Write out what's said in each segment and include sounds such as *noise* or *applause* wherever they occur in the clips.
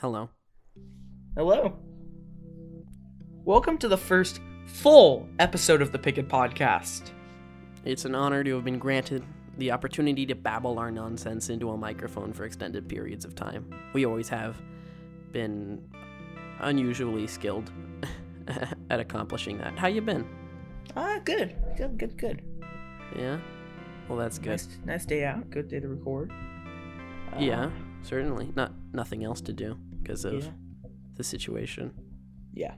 Hello. Hello. Welcome to the first full episode of the Picket Podcast. It's an honor to have been granted the opportunity to babble our nonsense into a microphone for extended periods of time. We always have been unusually skilled *laughs* at accomplishing that. How you been? Ah, good. Good, good, good. Yeah? Well, that's good. Nice, nice day out. Good day to record. Uh, Yeah, certainly. Not nothing else to do because of Yeah. the situation. Yeah.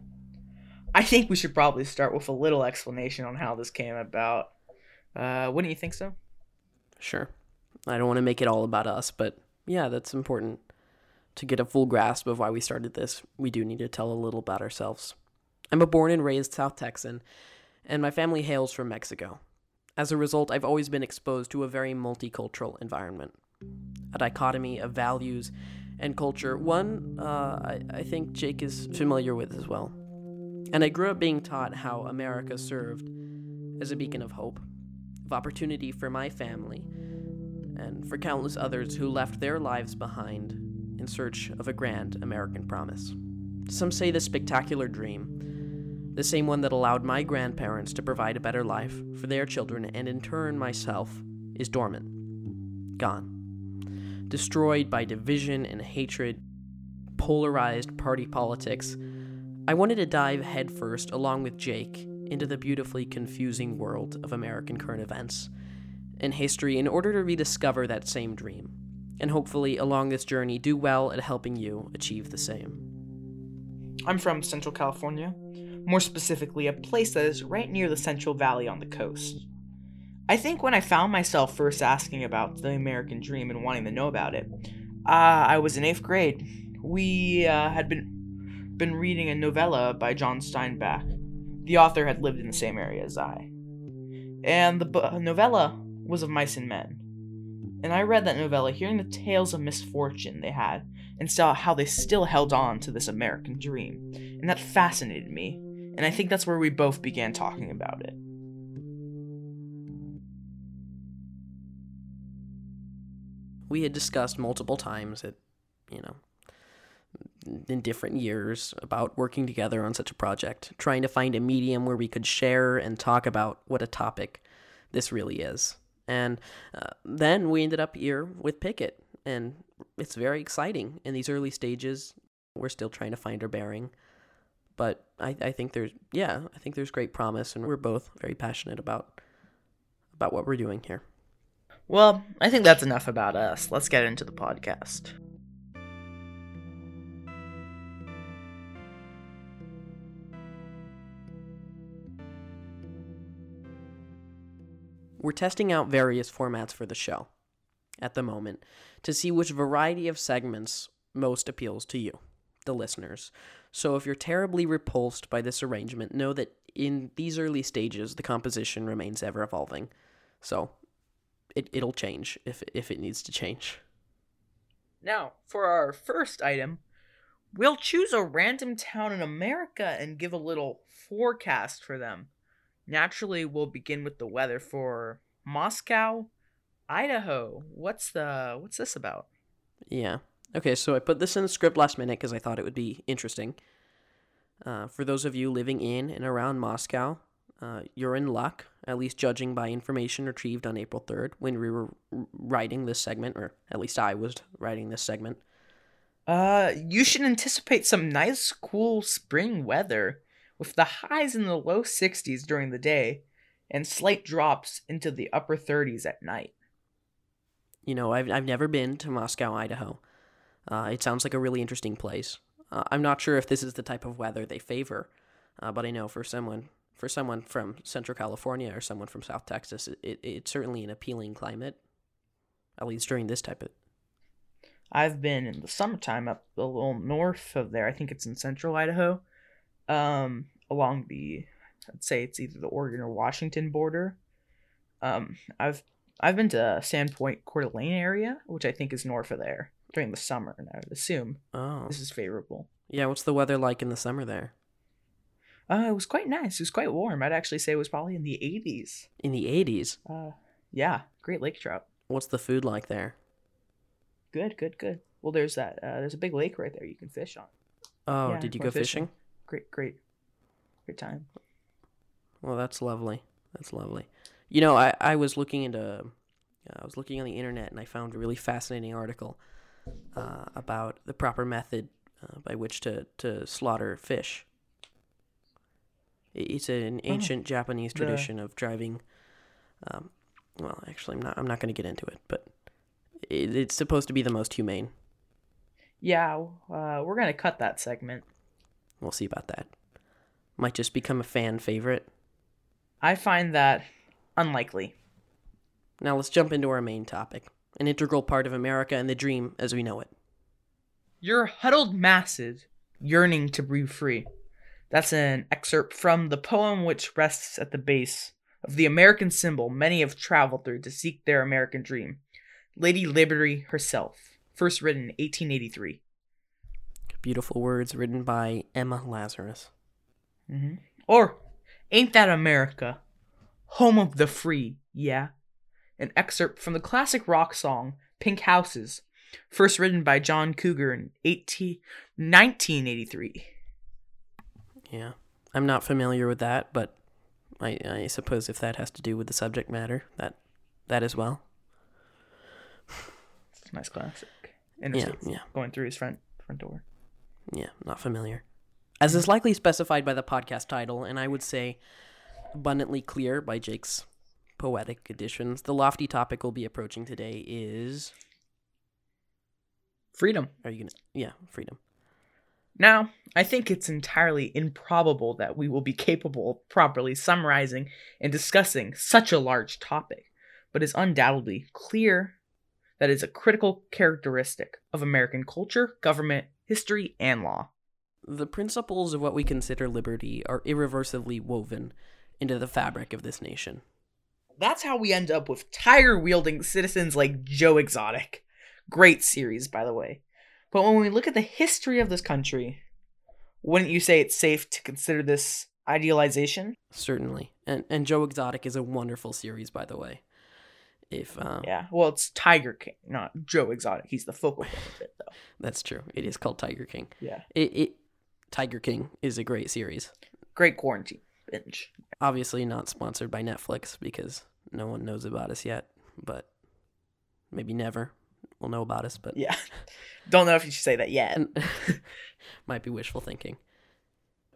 I think we should probably start with a little explanation on how this came about. Uh, wouldn't you think so? Sure. I don't want to make it all about us, but yeah, that's important. To get a full grasp of why we started this, we do need to tell a little about ourselves. I'm a born and raised South Texan, and my family hails from Mexico. As a result, I've always been exposed to a very multicultural environment, a dichotomy of values and culture, one uh, I, I think Jake is familiar with as well. And I grew up being taught how America served as a beacon of hope, of opportunity for my family, and for countless others who left their lives behind in search of a grand American promise. Some say the spectacular dream, the same one that allowed my grandparents to provide a better life for their children and in turn myself, is dormant, gone, destroyed by division and hatred, polarized party politics. I wanted to dive headfirst, along with Jake, into the beautifully confusing world of American current events and history in order to rediscover that same dream, and hopefully, along this journey, do well at helping you achieve the same. I'm from Central California, more specifically, a place that is right near the Central Valley on the coast. I think when I found myself first asking about the American dream and wanting to know about it, uh, I was in eighth grade. We uh, had been been reading a novella by John Steinbeck. The author had lived in the same area as I, and the bu- novella was of mice and men. And I read that novella, hearing the tales of misfortune they had, and saw how they still held on to this American dream and that fascinated me, and I think that's where we both began talking about it. We had discussed multiple times at, you know, in different years about working together on such a project, trying to find a medium where we could share and talk about what a topic this really is. And uh, then we ended up here with Picket, and it's very exciting in these early stages. We're still trying to find our bearing, but I, I think there's yeah, I think there's great promise, and we're both very passionate about about what we're doing here. Well, I think that's enough about us. Let's get into the podcast. We're testing out various formats for the show at the moment to see which variety of segments most appeals to you, the listeners. So if you're terribly repulsed by this arrangement, know that in these early stages, the composition remains ever evolving. So it, it'll change if, if it needs to change. Now, for our first item, we'll choose a random town in America and give a little forecast for them. Naturally, we'll begin with the weather for Moscow, Idaho. What's the what's this about? Yeah. Okay, so I put this in the script last minute because I thought it would be interesting. Uh, for those of you living in and around Moscow, uh, you're in luck, at least judging by information retrieved on April 3rd when we were writing this segment, or at least I was writing this segment. Uh, you should anticipate some nice, cool spring weather, with the highs in the low 60s during the day and slight drops into the upper 30s at night. You know, I've, I've never been to Moscow, Idaho. Uh, it sounds like a really interesting place. Uh, I'm not sure if this is the type of weather they favor, uh, but I know for someone for someone from Central California or someone from South Texas, it, it, it's certainly an appealing climate, at least during this type of. I've been in the summertime up a little north of there. I think it's in central Idaho, um, along the, I'd say it's either the Oregon or Washington border. Um, I've I've been to Sandpoint Coeur d'Alene area, which I think is north of there during the summer, and I would assume Oh, this is favorable. yeah. What's the weather like in the summer there? Uh, it was quite nice. It was quite warm. I'd actually say it was probably in the 80s. In the 80s. Uh, yeah, great lake trout. What's the food like there? Good, good, good. Well, there's that. Uh, there's a big lake right there you can fish on. Oh, Yeah, did you go fishing? Great, great, great time. Well, that's lovely. That's lovely. You know, I, I was looking into, uh, I was looking on the internet and I found a really fascinating article uh, about the proper method uh, by which to, to slaughter fish. It's an ancient Japanese The- tradition of driving. Um, well, actually, I'm not. I'm not going to get into it, but it, it's supposed to be the most humane. Yeah, uh, we're gonna cut that segment. We'll see about that. Might just become a fan favorite. I find that unlikely. Now let's jump into our main topic an integral part of America and the dream as we know it. Your huddled masses yearning to breathe free. That's an excerpt from the poem which rests at the base of the American symbol many have traveled through to seek their American dream. Lady Liberty herself, first written in 1883. Beautiful words written by Emma Lazarus. Mm-hmm. Or, Ain't That America? Home of the Free, yeah. An excerpt from the classic rock song Pink Houses, first written by John Cougar in 18- 1983. Yeah. I'm not familiar with that, but I, I suppose if that has to do with the subject matter, that that as well. It's a nice classic. Yeah, yeah, going through his front front door. yeah, not familiar. As is likely specified by the podcast title, and I would say abundantly clear by Jake's poetic additions, the lofty topic we'll be approaching today is Freedom. are you gonna yeah, freedom. Now, I think it's entirely improbable that we will be capable of properly summarizing and discussing such a large topic, but it's undoubtedly clear that it's a critical characteristic of American culture, government, history, and law. The principles of what we consider liberty are irreversibly woven into the fabric of this nation. That's how we end up with tiger wielding citizens like Joe Exotic. Great series, by the way. But when we look at the history of this country, wouldn't you say it's safe to consider this idealization? Certainly. And and Joe Exotic is a wonderful series, by the way. If uh, Yeah, well, it's Tiger King, not Joe Exotic. He's the focal point of it, though. *laughs* that's true. It is called Tiger King. Yeah. It, it Tiger King is a great series. Great quarantine binge. Obviously not sponsored by Netflix because no one knows about us yet, but maybe never will know about us, but Yeah. *laughs* Don't know if you should say that yet. *laughs* might be wishful thinking.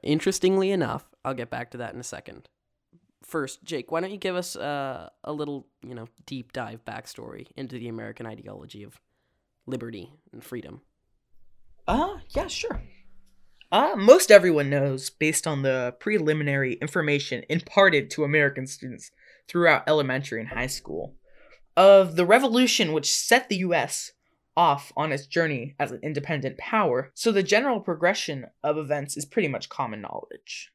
Interestingly enough, I'll get back to that in a second. First, Jake, why don't you give us uh, a little, you know, deep dive backstory into the American ideology of liberty and freedom? Uh, yeah, sure. Uh, most everyone knows, based on the preliminary information imparted to American students throughout elementary and high school, of the revolution which set the U.S. off on its journey as an independent power, so the general progression of events is pretty much common knowledge.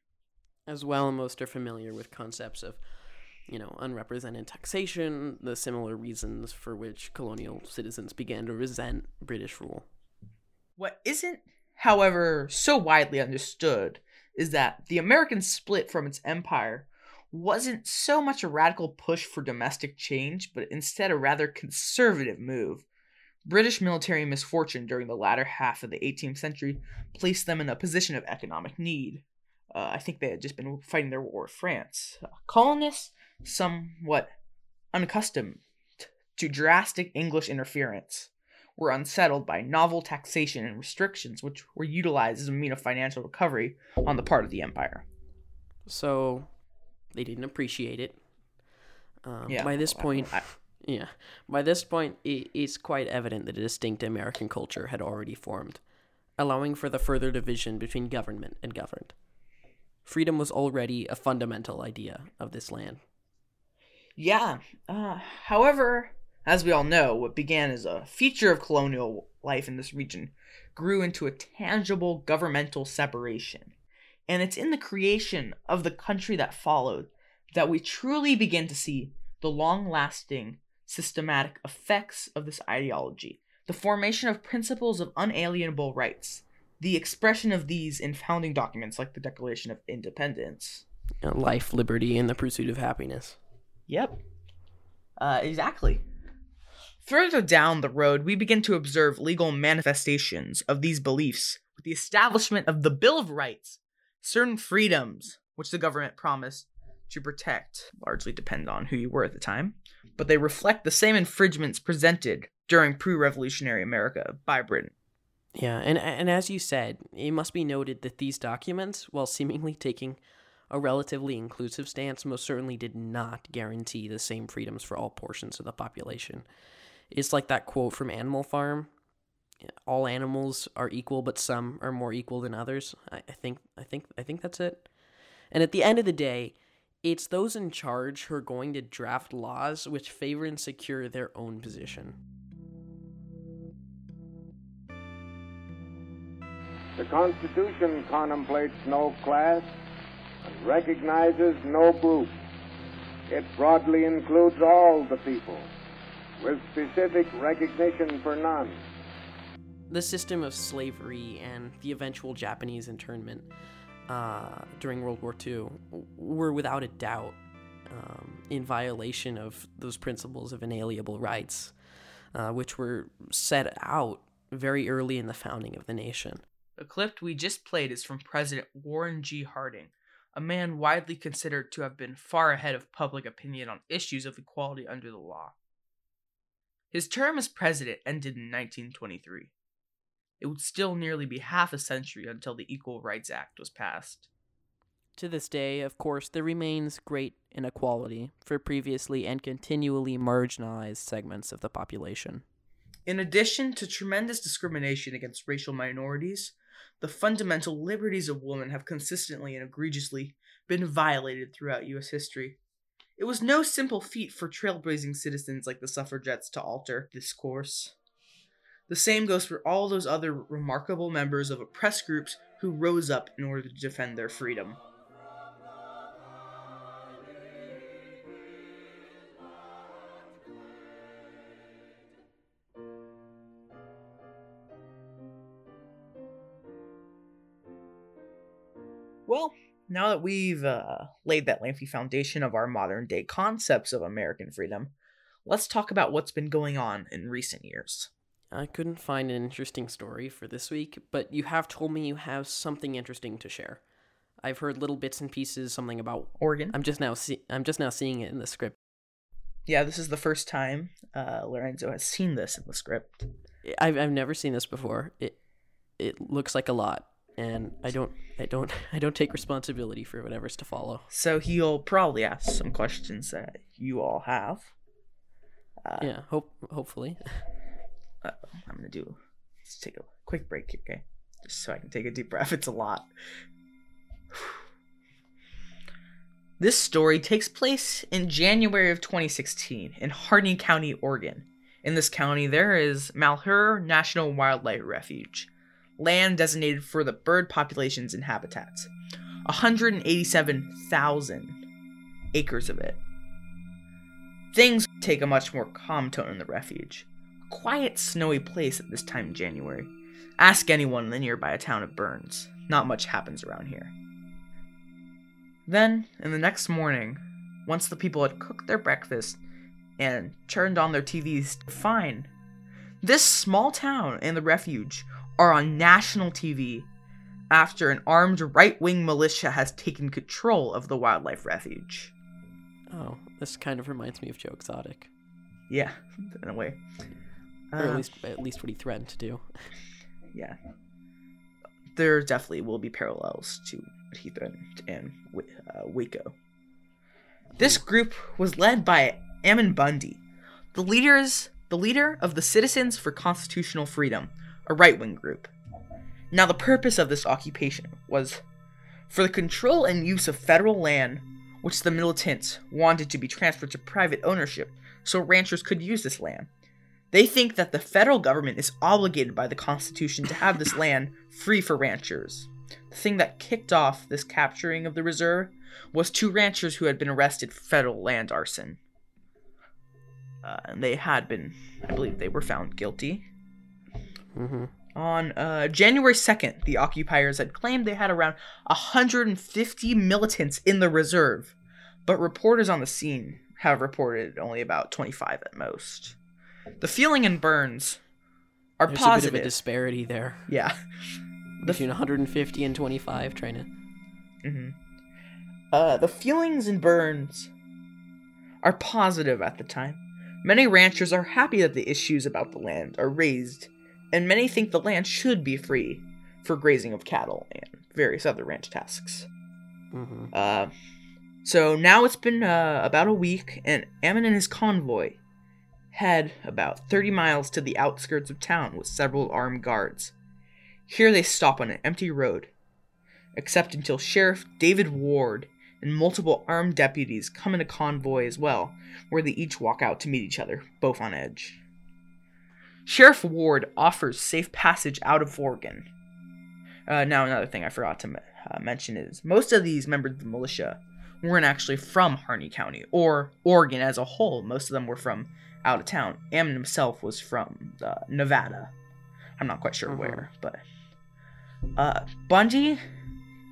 As well, most are familiar with concepts of, you know, unrepresented taxation, the similar reasons for which colonial citizens began to resent British rule. What isn't, however, so widely understood is that the American split from its empire wasn't so much a radical push for domestic change, but instead a rather conservative move. British military misfortune during the latter half of the 18th century placed them in a position of economic need. Uh, I think they had just been fighting their war with France. Uh, colonists, somewhat unaccustomed to drastic English interference, were unsettled by novel taxation and restrictions, which were utilized as a means of financial recovery on the part of the empire. So they didn't appreciate it. Um, Yeah, By this point, I- yeah, by this point, it is quite evident that a distinct American culture had already formed, allowing for the further division between government and governed. Freedom was already a fundamental idea of this land. Yeah. Uh, however, as we all know, what began as a feature of colonial life in this region grew into a tangible governmental separation. And it's in the creation of the country that followed that we truly begin to see the long lasting, systematic effects of this ideology, the formation of principles of unalienable rights, the expression of these in founding documents like the Declaration of Independence. Life, liberty, and the pursuit of happiness. Yep. Uh, exactly. Further down the road, we begin to observe legal manifestations of these beliefs with the establishment of the Bill of Rights. Certain freedoms, which the government promised to protect, largely depend on who you were at the time, but they reflect the same infringements presented during pre revolutionary America by Britain. Yeah, and and as you said, it must be noted that these documents, while seemingly taking a relatively inclusive stance, most certainly did not guarantee the same freedoms for all portions of the population. It's like that quote from Animal Farm: "All animals are equal, but some are more equal than others." I think, I think, I think that's it. And at the end of the day, it's those in charge who are going to draft laws which favor and secure their own position. The Constitution contemplates no class and recognizes no group. It broadly includes all the people, with specific recognition for none. The system of slavery and the eventual Japanese internment uh, during World War II were without a doubt um, in violation of those principles of inalienable rights, uh, which were set out very early in the founding of the nation. The clip we just played is from President Warren G. Harding, a man widely considered to have been far ahead of public opinion on issues of equality under the law. His term as president ended in 1923. It would still nearly be half a century until the Equal Rights Act was passed. To this day, of course, there remains great inequality for previously and continually marginalized segments of the population. In addition to tremendous discrimination against racial minorities, the fundamental liberties of women have consistently and egregiously been violated throughout U.S. history. It was no simple feat for trailblazing citizens like the suffragettes to alter this course. The same goes for all those other remarkable members of oppressed groups who rose up in order to defend their freedom. Well, now that we've uh, laid that lengthy foundation of our modern day concepts of American freedom, let's talk about what's been going on in recent years. I couldn't find an interesting story for this week, but you have told me you have something interesting to share. I've heard little bits and pieces, something about Oregon. I'm just now see- I'm just now seeing it in the script. Yeah, this is the first time uh, Lorenzo has seen this in the script. I've I've never seen this before. It it looks like a lot, and I don't I don't *laughs* I don't take responsibility for whatever's to follow. So he'll probably ask some questions that you all have. Uh, yeah, hope hopefully. *laughs* Uh, I'm gonna do. Let's take a quick break here, okay? Just so I can take a deep breath. *laughs* It's a lot. *sighs* This story takes place in January of 2016 in Harney County, Oregon. In this county, there is Malheur National Wildlife Refuge, land designated for the bird populations and habitats. 187,000 acres of it. Things take a much more calm tone in the refuge. Quiet, snowy place at this time in January. Ask anyone in the nearby town of Burns. Not much happens around here. Then, in the next morning, once the people had cooked their breakfast and turned on their TVs, fine. This small town and the refuge are on national TV after an armed right wing militia has taken control of the wildlife refuge. Oh, this kind of reminds me of Joe Exotic. Yeah, *laughs* in a way. Or at uh, least, at least what he threatened to do. Yeah, there definitely will be parallels to what he threatened in uh, Waco. This group was led by Ammon Bundy, the leaders, the leader of the Citizens for Constitutional Freedom, a right-wing group. Now, the purpose of this occupation was for the control and use of federal land, which the militants wanted to be transferred to private ownership, so ranchers could use this land. They think that the federal government is obligated by the Constitution to have this land free for ranchers. The thing that kicked off this capturing of the reserve was two ranchers who had been arrested for federal land arson. Uh, and they had been, I believe, they were found guilty. Mm-hmm. On uh, January 2nd, the occupiers had claimed they had around 150 militants in the reserve, but reporters on the scene have reported only about 25 at most. The feeling in Burns are There's positive. a bit of a disparity there yeah. The between 150 and 25 trying to hmm Uh, the feelings in Burns are positive at the time. Many ranchers are happy that the issues about the land are raised, and many think the land should be free for grazing of cattle and various other ranch tasks. Mhm. Uh, so now it's been uh, about a week, and Ammon and his convoy head about 30 miles to the outskirts of town with several armed guards. Here they stop on an empty road, except until Sheriff David Ward and multiple armed deputies come in a convoy as well, where they each walk out to meet each other, both on edge. Sheriff Ward offers safe passage out of Oregon. Uh, now, another thing I forgot to uh, mention is most of these members of the militia weren't actually from Harney County or Oregon as a whole. Most of them were from out of town. Ammon himself was from uh, Nevada. I'm not quite sure Mhm. where, but uh, Bundy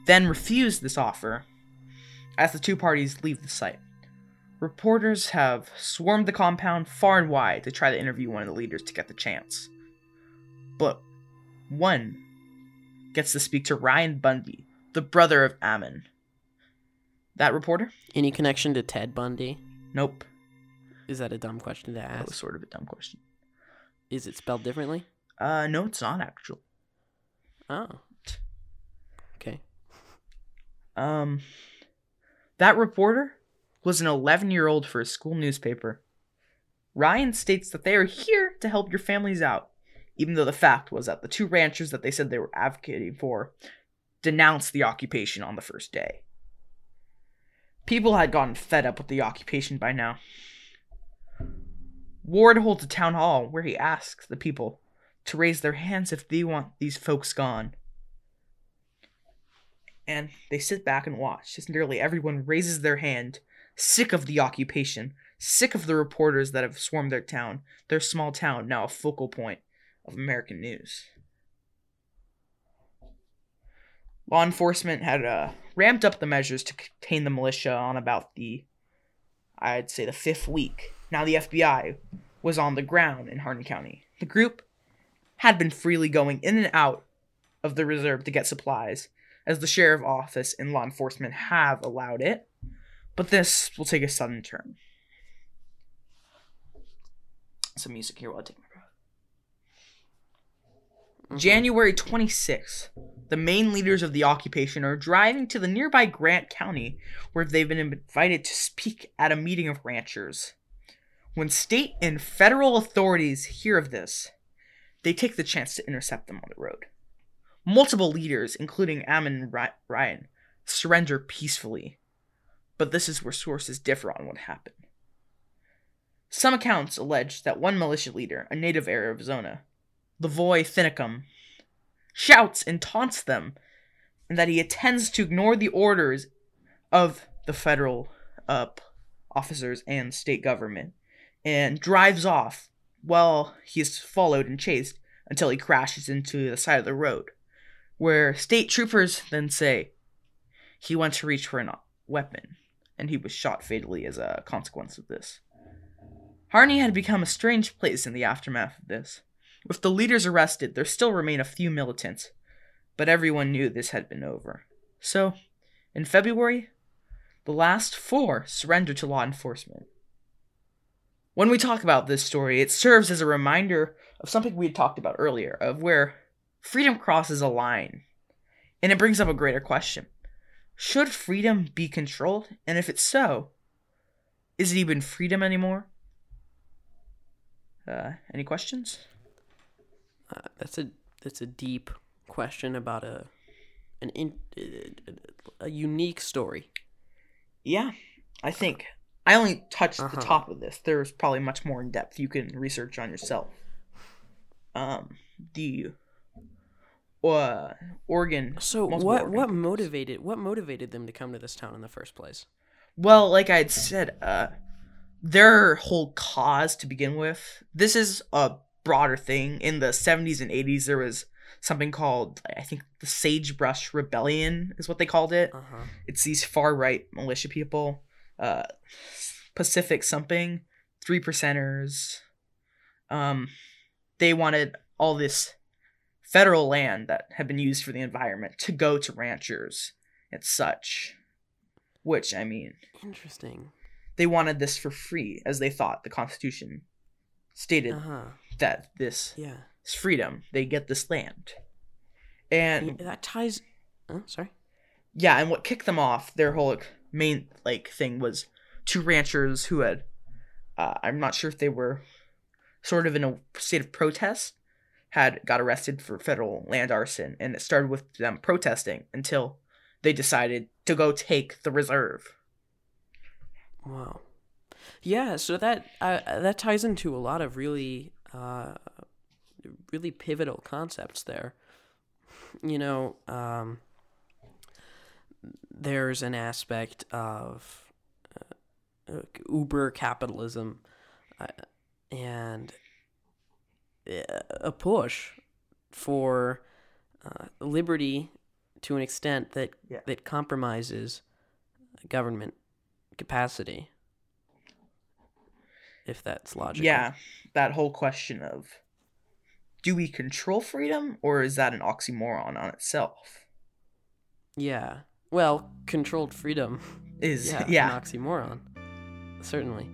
then refused this offer as the two parties leave the site. Reporters have swarmed the compound far and wide to try to interview one of the leaders to get the chance. But one gets to speak to Ryan Bundy, the brother of Ammon. That reporter? Any connection to Ted Bundy? Nope. Is that a dumb question to ask? That was sort of a dumb question. Is it spelled differently? Uh, no, it's not actually. Oh. Okay. Um, that reporter was an 11 year old for a school newspaper. Ryan states that they are here to help your families out, even though the fact was that the two ranchers that they said they were advocating for denounced the occupation on the first day. People had gotten fed up with the occupation by now. Ward holds a town hall where he asks the people to raise their hands if they want these folks gone and they sit back and watch as nearly everyone raises their hand, sick of the occupation, sick of the reporters that have swarmed their town, their small town now a focal point of American news. Law enforcement had uh, ramped up the measures to contain the militia on about the, I'd say, the fifth week. Now the FBI was on the ground in Harney County. The group had been freely going in and out of the reserve to get supplies, as the sheriff's office and law enforcement have allowed it, but this will take a sudden turn. Some music here while I take my breath. Mhm. January 26th, the main leaders of the occupation are driving to the nearby Grant County, where they've been invited to speak at a meeting of ranchers. When state and federal authorities hear of this, they take the chance to intercept them on the road. Multiple leaders, including Ammon Ryan, surrender peacefully, but this is where sources differ on what happened. Some accounts allege that one militia leader, a native of Arizona, Lavoy Finicum, shouts and taunts them, and that he intends to ignore the orders of the federal uh, officers and state government, and drives off while he is followed and chased until he crashes into the side of the road, where state troopers then say he went to reach for a weapon, and he was shot fatally as a consequence of this. Harney had become a strange place in the aftermath of this. With the leaders arrested, there still remain a few militants, but everyone knew this had been over. So, in February, the last four surrendered to law enforcement. When we talk about this story, it serves as a reminder of something we had talked about earlier, of where freedom crosses a line. And it brings up a greater question Should freedom be controlled? And if it's so, is it even freedom anymore? Uh, any questions? Uh, that's a that's a deep question about a an in, a unique story. Yeah, I think I only touched Uh-huh. the top of this. There's probably much more in depth you can research on yourself. Um, the uh, Oregon. So what Oregon what motivated what motivated them to come to this town in the first place? Well, like I had said, uh, their whole cause to begin with. This is a broader thing. In the 70s and 80s, there was something called I think the Sagebrush Rebellion is what they called it. Uh huh. It's these far right militia people, uh, Pacific something, three percenters, um, they wanted all this federal land that had been used for the environment to go to ranchers and such. Which, I mean, Interesting. they wanted this for free, as they thought the Constitution stated Uh huh. that this Yeah. is freedom. They get this land. And That ties. Oh, sorry. yeah, and what kicked them off, their whole main like thing was two ranchers who had uh, I'm not sure if they were sort of in a state of protest had got arrested for federal land arson and it started with them protesting until they decided to go take the reserve. Wow. Yeah, so that uh, that ties into a lot of really uh, really pivotal concepts there. You know, um, there's an aspect of uh, uber capitalism uh, and uh, a push for uh, liberty to an extent that Yeah. that compromises government capacity. If that's logical. Yeah, that whole question of do we control freedom or is that an oxymoron on itself? Yeah. Well, controlled freedom. Is *laughs* Yeah. yeah. An oxymoron. Certainly.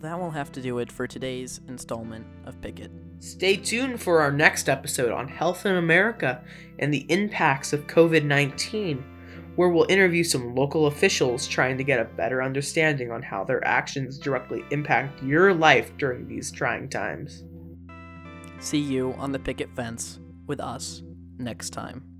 That will have to do it for today's installment of Picket. Stay tuned for our next episode on health in America and the impacts of COVID 19, where we'll interview some local officials trying to get a better understanding on how their actions directly impact your life during these trying times. See you on the picket fence with us next time.